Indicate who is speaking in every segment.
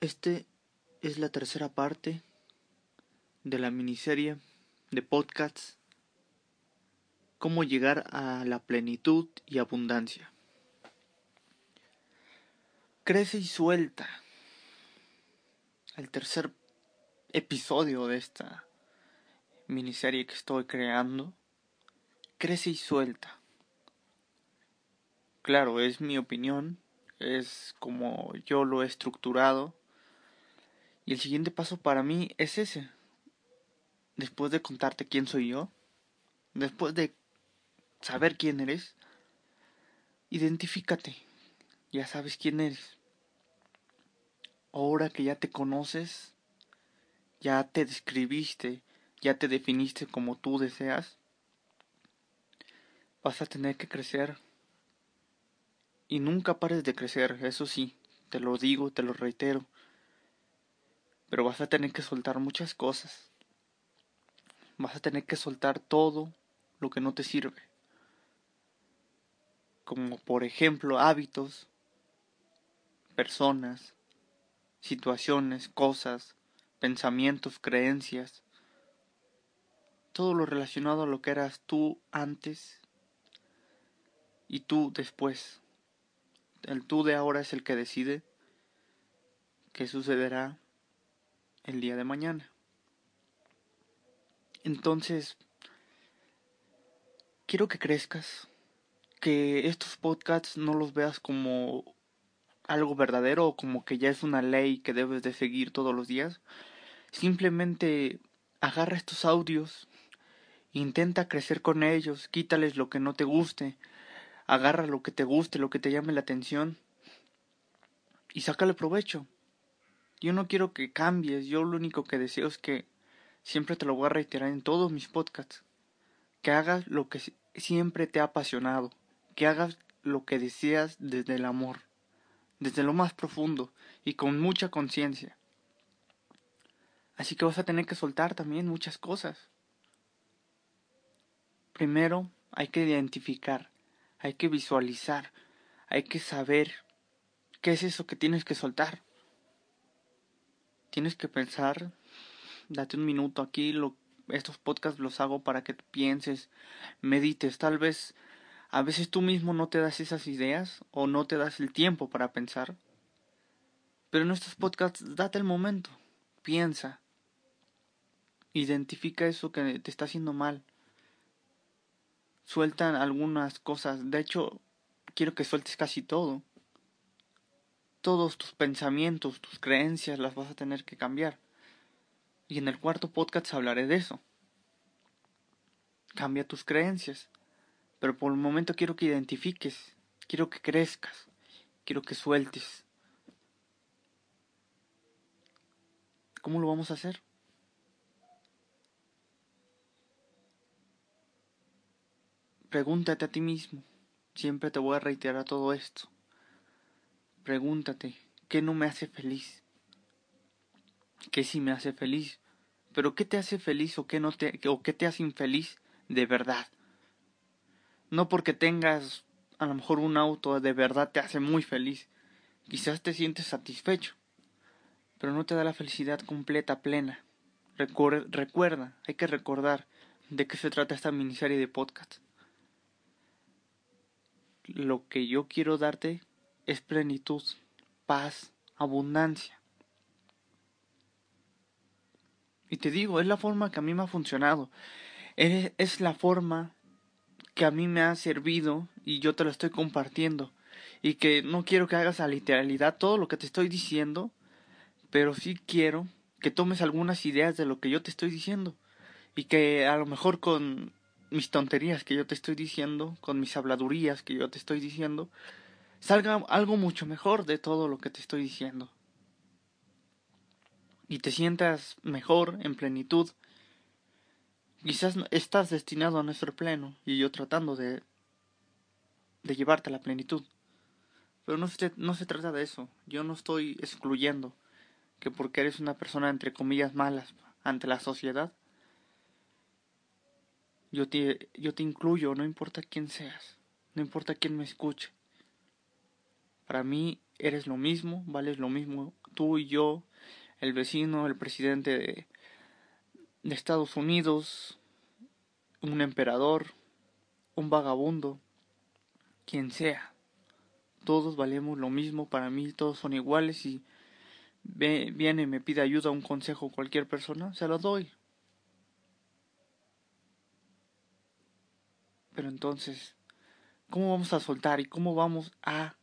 Speaker 1: Este es la tercera parte de la miniserie de podcasts Cómo llegar a la plenitud y abundancia. Crece y suelta. El tercer episodio de esta miniserie que estoy creando. Crece y suelta. Claro, es mi opinión, es como yo lo he estructurado y el siguiente paso para mí es ese. Después de contarte quién soy yo, después de saber quién eres, identifícate. Ya sabes quién eres. Ahora que ya te conoces, ya te describiste, ya te definiste como tú deseas, vas a tener que crecer. Y nunca pares de crecer, eso sí, te lo digo, te lo reitero pero vas a tener que soltar muchas cosas. Vas a tener que soltar todo lo que no te sirve. Como por ejemplo hábitos, personas, situaciones, cosas, pensamientos, creencias. Todo lo relacionado a lo que eras tú antes y tú después. El tú de ahora es el que decide qué sucederá el día de mañana. Entonces, quiero que crezcas, que estos podcasts no los veas como algo verdadero o como que ya es una ley que debes de seguir todos los días. Simplemente agarra estos audios, intenta crecer con ellos, quítales lo que no te guste, agarra lo que te guste, lo que te llame la atención y sácale provecho. Yo no quiero que cambies, yo lo único que deseo es que siempre te lo voy a reiterar en todos mis podcasts, que hagas lo que siempre te ha apasionado, que hagas lo que deseas desde el amor, desde lo más profundo y con mucha conciencia. Así que vas a tener que soltar también muchas cosas. Primero hay que identificar, hay que visualizar, hay que saber qué es eso que tienes que soltar tienes que pensar, date un minuto aquí, lo, estos podcasts los hago para que pienses, medites, tal vez a veces tú mismo no te das esas ideas o no te das el tiempo para pensar, pero en estos podcasts date el momento, piensa, identifica eso que te está haciendo mal, sueltan algunas cosas, de hecho quiero que sueltes casi todo todos tus pensamientos, tus creencias las vas a tener que cambiar. Y en el cuarto podcast hablaré de eso. Cambia tus creencias. Pero por el momento quiero que identifiques, quiero que crezcas, quiero que sueltes. ¿Cómo lo vamos a hacer? Pregúntate a ti mismo. Siempre te voy a reiterar todo esto. Pregúntate, ¿qué no me hace feliz? ¿Qué sí me hace feliz? Pero ¿qué te hace feliz o qué, no te, o qué te hace infeliz de verdad? No porque tengas a lo mejor un auto de verdad te hace muy feliz. Quizás te sientes satisfecho, pero no te da la felicidad completa, plena. recuerda, hay que recordar de qué se trata esta miniserie de podcast. Lo que yo quiero darte es plenitud, paz, abundancia. Y te digo, es la forma que a mí me ha funcionado. Es, es, la forma que a mí me ha servido y yo te lo estoy compartiendo. Y que no quiero que hagas a literalidad todo lo que te estoy diciendo, pero sí quiero que tomes algunas ideas de lo que yo te estoy diciendo. Y que a lo mejor con mis tonterías que yo te estoy diciendo, con mis habladurías que yo te estoy diciendo, salga algo mucho mejor de todo lo que te estoy diciendo. Y te sientas mejor, en plenitud. Quizás estás destinado a nuestro pleno y yo tratando de, de llevarte a la plenitud. Pero no se, no se trata de eso. Yo no estoy excluyendo que porque eres una persona entre comillas malas ante la sociedad, yo te, yo te incluyo, no importa quién seas, no importa quién me escuche Para mí eres lo mismo, vales lo mismo, tú y yo, el vecino, el presidente de, Estados Unidos, un emperador, un vagabundo, quien sea. Todos valemos lo mismo, para mí todos son iguales y viene y me pide ayuda, un consejo cualquier persona, se lo doy. Pero entonces, ¿cómo vamos a soltar y cómo vamos a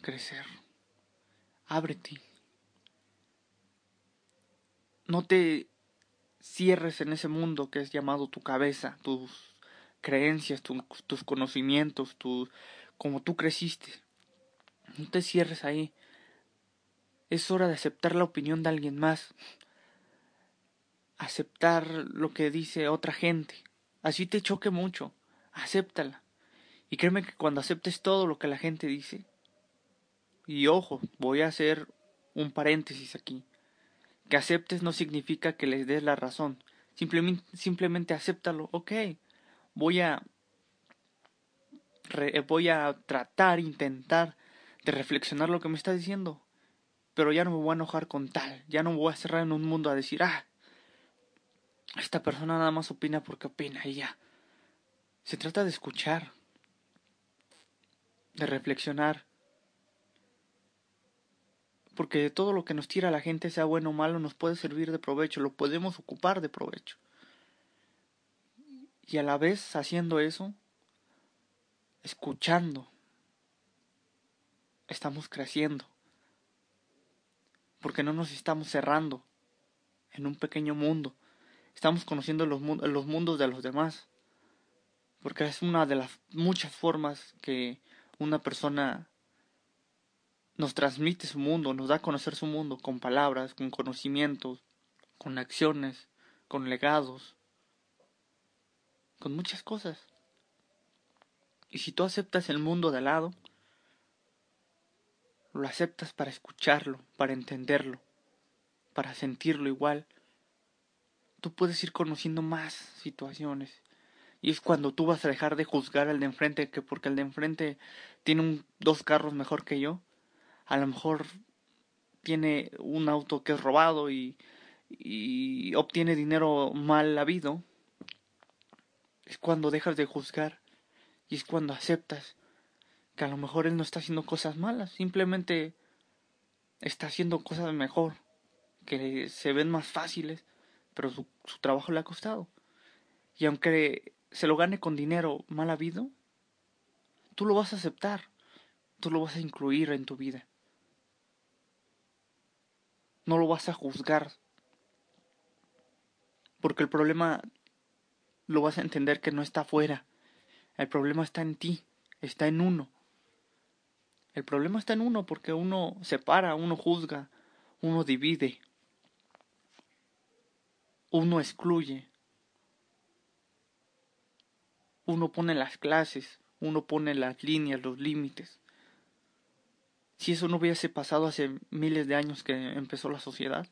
Speaker 1: crecer? Ábrete. No te cierres en ese mundo que es llamado tu cabeza, tus creencias, tus conocimientos, tu, como tú creciste. No te cierres ahí. Es hora de aceptar la opinión de alguien más. Aceptar lo que dice otra gente. Así te choque mucho. Acéptala. Y créeme que cuando aceptes todo lo que la gente dice, y ojo, voy a hacer un paréntesis aquí, que aceptes no significa que les des la razón, simplemente, simplemente acéptalo, ok, voy a, voy a tratar, intentar de reflexionar lo que me está diciendo, pero ya no me voy a enojar con tal, ya no me voy a cerrar en un mundo a decir, ah, esta persona nada más opina porque opina y ya. Se trata de escuchar, de reflexionar, porque todo lo que nos tira la gente, sea bueno o malo, nos puede servir de provecho, lo podemos ocupar de provecho. Y a la vez haciendo eso, escuchando, estamos creciendo porque no nos estamos cerrando en un pequeño mundo. Estamos conociendo los, los mundos de los demás. Porque es una de las muchas formas que una persona nos transmite su mundo, nos da a conocer su mundo con palabras, con conocimientos, con acciones, con legados, con muchas cosas. Y si tú aceptas el mundo de al lado, lo aceptas para escucharlo, para entenderlo, para sentirlo igual. Tú puedes ir conociendo más situaciones. Y es cuando tú vas a dejar de juzgar al de enfrente, que porque el de enfrente tiene un, dos carros mejor que yo, a lo mejor tiene un auto que es robado y, obtiene dinero mal habido. Es cuando dejas de juzgar y es cuando aceptas que a lo mejor él no está haciendo cosas malas, simplemente está haciendo cosas mejor, que se ven más fáciles, pero su, trabajo le ha costado. Y aunque se lo gane con dinero mal habido, tú lo vas a aceptar, tú lo vas a incluir en tu vida. No lo vas a juzgar, porque el problema lo vas a entender que no está afuera, el problema está en ti, está en uno. El problema está en uno porque uno separa, uno juzga, uno divide, uno excluye, uno pone las clases, uno pone las líneas, los límites. Si eso no hubiese pasado hace miles de años que empezó la sociedad,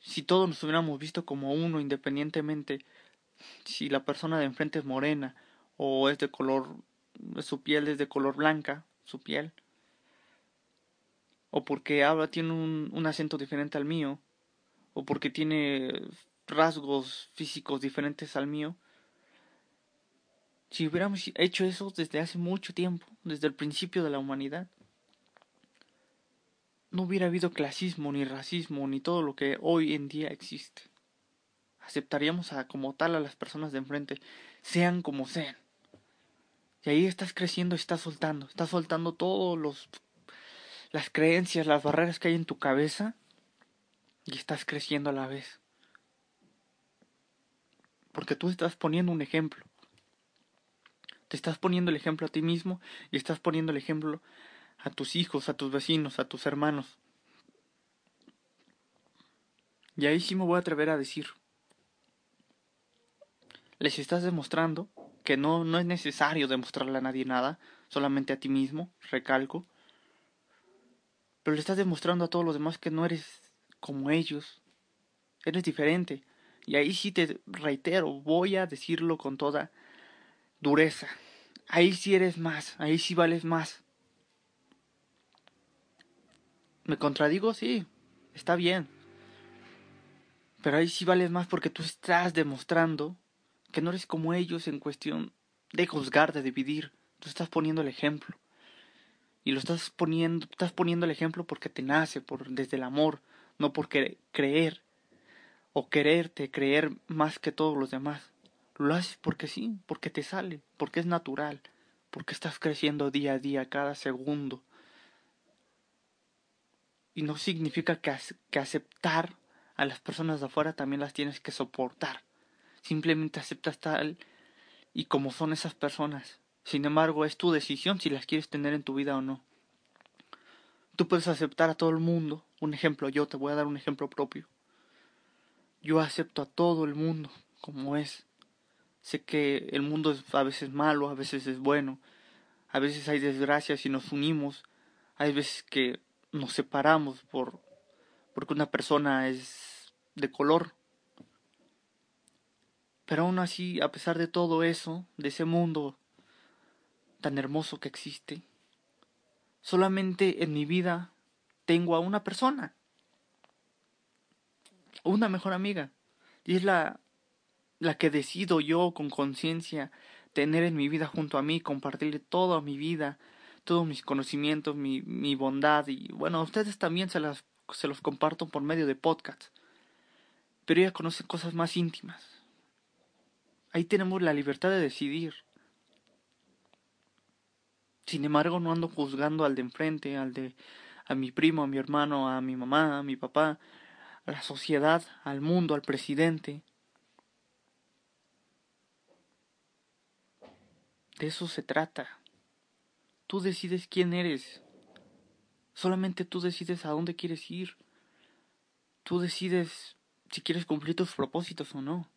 Speaker 1: si todos nos hubiéramos visto como uno independientemente, si la persona de enfrente es morena o es de color, su piel es de color blanca, su piel, o porque habla, tiene un, un acento diferente al mío, o porque tiene rasgos físicos diferentes al mío. Si hubiéramos hecho eso desde hace mucho tiempo, desde el principio de la humanidad, no hubiera habido clasismo, ni racismo, ni todo lo que hoy en día existe. Aceptaríamos a, como tal a las personas de enfrente, sean como sean. Y ahí estás creciendo, estás soltando, estás soltando todos los las creencias, las barreras que hay en tu cabeza y estás creciendo a la vez. Porque tú estás poniendo un ejemplo. Te estás poniendo el ejemplo a ti mismo y estás poniendo el ejemplo a tus hijos, a tus vecinos, a tus hermanos. Y ahí sí me voy a atrever a decir. Les estás demostrando que no, no es necesario demostrarle a nadie nada, solamente a ti mismo, recalco. Pero le estás demostrando a todos los demás que no eres como ellos, eres diferente. Y ahí sí te reitero, voy a decirlo con toda dureza. Ahí sí eres más, ahí sí vales más. ¿Me contradigo? Sí, está bien. Pero ahí sí vales más porque tú estás demostrando que no eres como ellos en cuestión de juzgar, de dividir. Tú estás poniendo el ejemplo. Y lo estás poniendo, estás poniendo el ejemplo porque te nace, por, desde el amor, no porque creer o quererte, creer más que todos los demás. Lo haces porque sí, porque te sale, porque es natural, porque estás creciendo día a día, cada segundo. Y no significa que, que aceptar a las personas de afuera también las tienes que soportar. Simplemente aceptas tal y como son esas personas. Sin embargo, es tu decisión si las quieres tener en tu vida o no. Tú puedes aceptar a todo el mundo. Un ejemplo, yo te voy a dar un ejemplo propio. Yo acepto a todo el mundo como es. Sé que el mundo es a veces malo, a veces es bueno, a veces hay desgracias y nos unimos, hay veces que nos separamos por porque una persona es de color. Pero aún así, a pesar de todo eso, de ese mundo tan hermoso que existe, solamente en mi vida tengo a una persona, una mejor amiga, y es la, la que decido yo con conciencia tener en mi vida junto a mí, compartirle toda mi vida, todos mis conocimientos, mi, mi bondad, y bueno, a ustedes también se, las, se los comparto por medio de podcasts, pero ella conoce cosas más íntimas. Ahí tenemos la libertad de decidir. Sin embargo, no ando juzgando al de enfrente, al de a mi primo, a mi hermano, a mi mamá, a mi papá, a la sociedad, al mundo, al presidente. De eso se trata. Tú decides quién eres. Solamente tú decides a dónde quieres ir. Tú decides si quieres cumplir tus propósitos o no.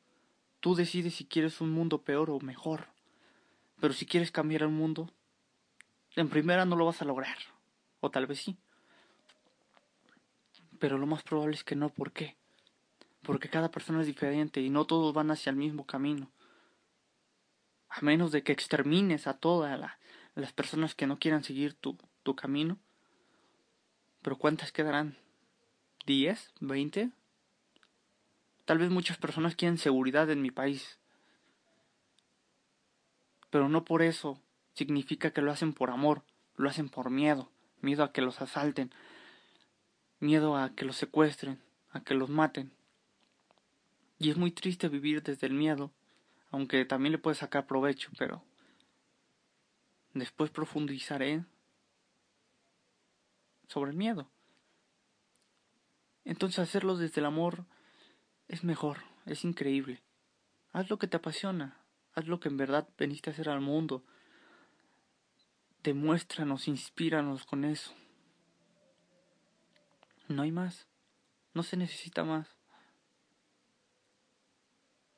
Speaker 1: Tú decides si quieres un mundo peor o mejor. Pero si quieres cambiar el mundo, en primera no lo vas a lograr. O tal vez sí. Pero lo más probable es que no. ¿Por qué? Porque cada persona es diferente y no todos van hacia el mismo camino. A menos de que extermines a las personas que no quieran seguir tu, tu camino. Pero ¿cuántas quedarán? ¿Diez? ¿Veinte? Tal vez muchas personas quieren seguridad en mi país. Pero no por eso significa que lo hacen por amor, lo hacen por miedo, miedo a que los asalten, miedo a que los secuestren, a que los maten. Y es muy triste vivir desde el miedo, aunque también le puedes sacar provecho, pero después profundizaré sobre el miedo. Entonces hacerlo desde el amor es mejor, es increíble. Haz lo que te apasiona, haz lo que en verdad veniste a hacer al mundo, Demuéstranos, inspíranos con eso. No hay más. No se necesita más.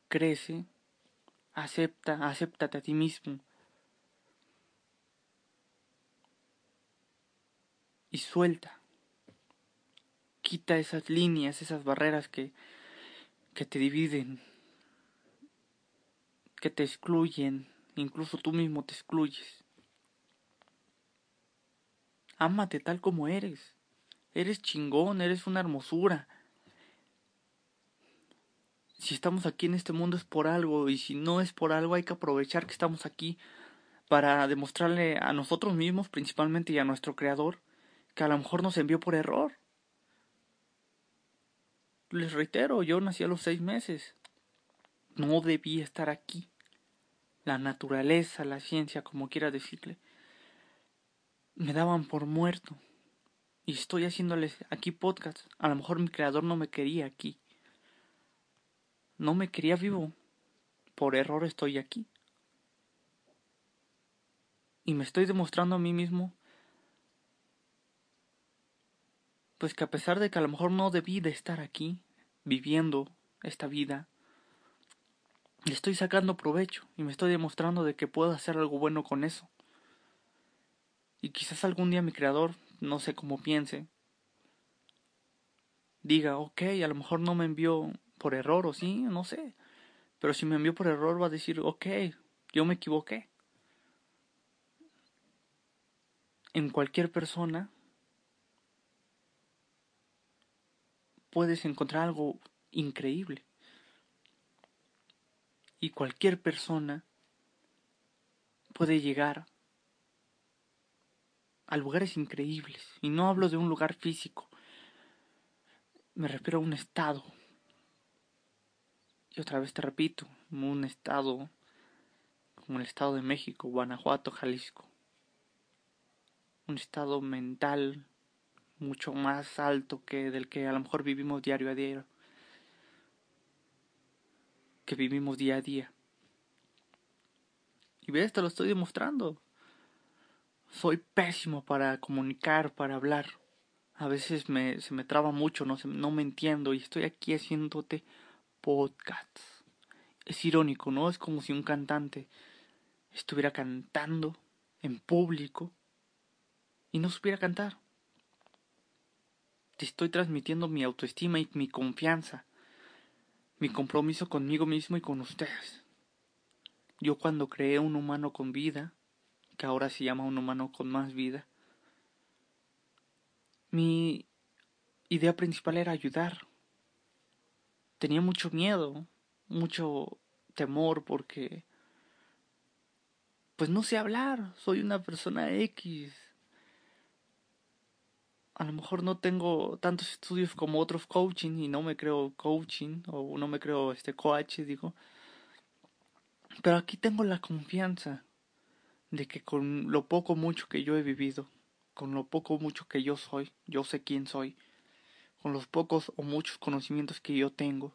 Speaker 1: Crece. Acepta, acéptate a ti mismo. Y suelta. Quita esas líneas, esas barreras que, que te dividen, que te excluyen, incluso tú mismo te excluyes. Ámate tal como eres. Eres chingón, eres una hermosura. Si estamos aquí en este mundo es por algo y si no es por algo hay que aprovechar que estamos aquí para demostrarle a nosotros mismos principalmente y a nuestro creador que a lo mejor nos envió por error. Les reitero, yo nací a los seis meses. No debía estar aquí. La naturaleza, la ciencia, como quiera decirle, me daban por muerto. Y estoy haciéndoles aquí podcast. A lo mejor mi creador no me quería aquí. No me quería vivo. Por error estoy aquí. Y me estoy demostrando a mí mismo pues que a pesar de que a lo mejor no debí de estar aquí, viviendo esta vida, le estoy sacando provecho y me estoy demostrando de que puedo hacer algo bueno con eso. Y quizás algún día mi creador, no sé cómo piense, diga, ok, a lo mejor no me envió por error o sí, no sé. Pero si me envió por error va a decir, ok, yo me equivoqué. En cualquier persona puedes encontrar algo increíble. Y cualquier persona puede llegar a lugares increíbles. Y no hablo de un lugar físico. Me refiero a un estado. Y otra vez te repito, un estado como el estado de México, Guanajuato, Jalisco. Un estado mental mucho más alto que del que a lo mejor vivimos diario a diario. Que vivimos día a día. Y ves, te lo estoy demostrando. Soy pésimo para comunicar, para hablar. A veces me, se me traba mucho, no, no me entiendo y estoy aquí haciéndote podcasts. Es irónico, ¿no? Es como si un cantante estuviera cantando en público y no supiera cantar. Te estoy transmitiendo mi autoestima y mi confianza, mi compromiso conmigo mismo y con ustedes. Yo cuando creé un humano con vida, que ahora se llama un humano con más vida, mi idea principal era ayudar. Tenía mucho miedo, mucho temor porque pues no sé hablar, soy una persona X. A lo mejor no tengo tantos estudios como otros coaching y no me creo coaching o no me creo este coach, digo. Pero aquí tengo la confianza de que con lo poco mucho que yo he vivido, con lo poco mucho que yo soy, yo sé quién soy, con los pocos o muchos conocimientos que yo tengo,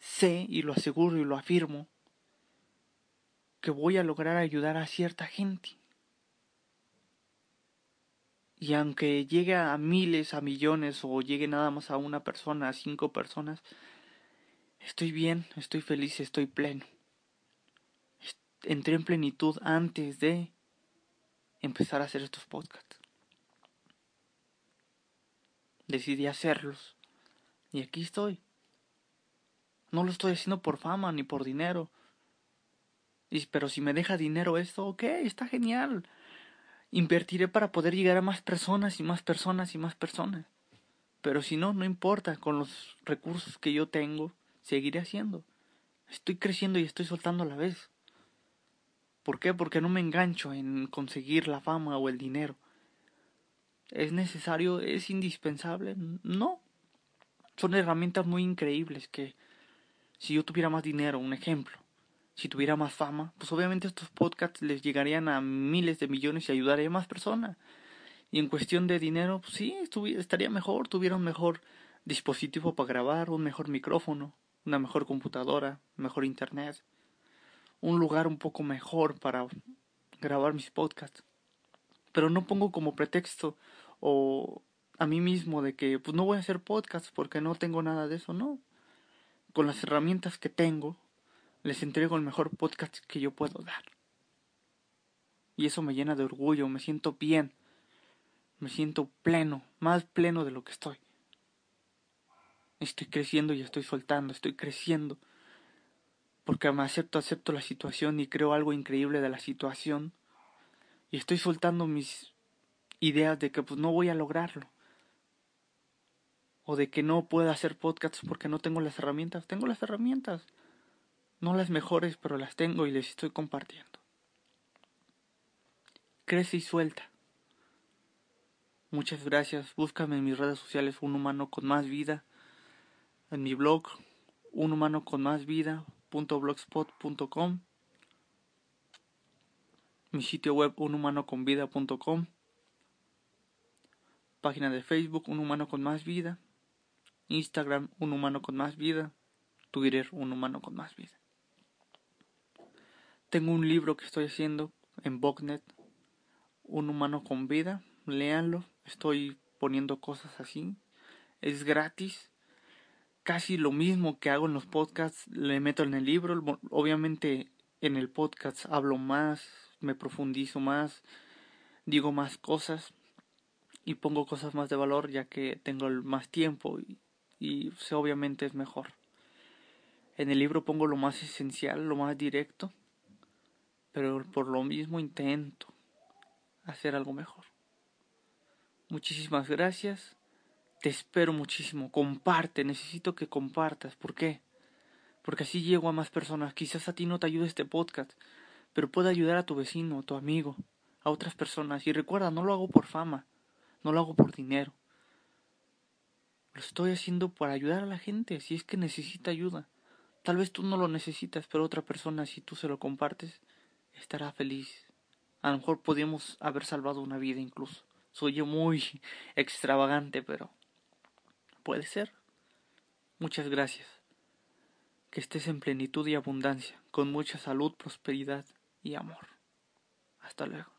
Speaker 1: sé y lo aseguro y lo afirmo que voy a lograr ayudar a cierta gente. Y aunque llegue a miles, a millones o llegue nada más a una persona, a cinco personas, estoy bien, estoy feliz, estoy pleno. Entré en plenitud antes de empezar a hacer estos podcasts. Decidí hacerlos. Y aquí estoy. No lo estoy haciendo por fama ni por dinero pero si me deja dinero esto, ok, está genial. Invertiré para poder llegar a más personas y más personas y más personas. Pero si no, no importa, con los recursos que yo tengo, seguiré haciendo. Estoy creciendo y estoy soltando a la vez. ¿Por qué? Porque no me engancho en conseguir la fama o el dinero. ¿Es necesario? ¿Es indispensable? No. Son herramientas muy increíbles que si yo tuviera más dinero, un ejemplo, si tuviera más fama, pues obviamente estos podcasts les llegarían a miles de millones y ayudaría a más personas. Y en cuestión de dinero, pues sí, estaría mejor, tuviera un mejor dispositivo para grabar, un mejor micrófono, una mejor computadora, mejor internet, un lugar un poco mejor para grabar mis podcasts. Pero no pongo como pretexto o a mí mismo de que pues no voy a hacer podcasts porque no tengo nada de eso, no. Con las herramientas que tengo, les entrego el mejor podcast que yo puedo dar. Y eso me llena de orgullo, me siento bien, me siento pleno, más pleno de lo que estoy. Estoy creciendo y estoy soltando, estoy creciendo. Porque me acepto, acepto la situación y creo algo increíble de la situación. Y estoy soltando mis ideas de que pues no voy a lograrlo. O de que no puedo hacer podcasts porque no tengo las herramientas. Tengo las herramientas. No las mejores, pero las tengo y les estoy compartiendo. Crece y suelta. Muchas gracias. Búscame en mis redes sociales Un Humano con Más Vida. En mi blog Un Humano con Más Vida.blogspot.com. Mi sitio web unhumanoconvida.com. Página de Facebook Un Humano con Más Vida. Instagram Un Humano con Más Vida. Twitter Un Humano con Más Vida. Tengo un libro que estoy haciendo en Bognet, Un humano con vida. Léanlo, estoy poniendo cosas así. Es gratis. Casi lo mismo que hago en los podcasts, le meto en el libro. Obviamente en el podcast hablo más, me profundizo más, digo más cosas y pongo cosas más de valor ya que tengo más tiempo y, y obviamente es mejor. En el libro pongo lo más esencial, lo más directo pero por lo mismo intento hacer algo mejor. Muchísimas gracias, Te espero muchísimo. Comparte, necesito que compartas. ¿Por qué? Porque así llego a más personas. Quizás a ti no te ayude este podcast, pero puede ayudar a tu vecino, a tu amigo, a otras personas. Y recuerda, no lo hago por fama, no lo hago por dinero. Lo estoy haciendo para ayudar a la gente, si es que necesita ayuda. Tal vez tú no lo necesitas, pero otra persona, si tú se lo compartes, estará feliz. A lo mejor podríamos haber salvado una vida incluso. Soy yo muy extravagante, pero puede ser. Muchas gracias. Que estés en plenitud y abundancia, con mucha salud, prosperidad y amor. Hasta luego.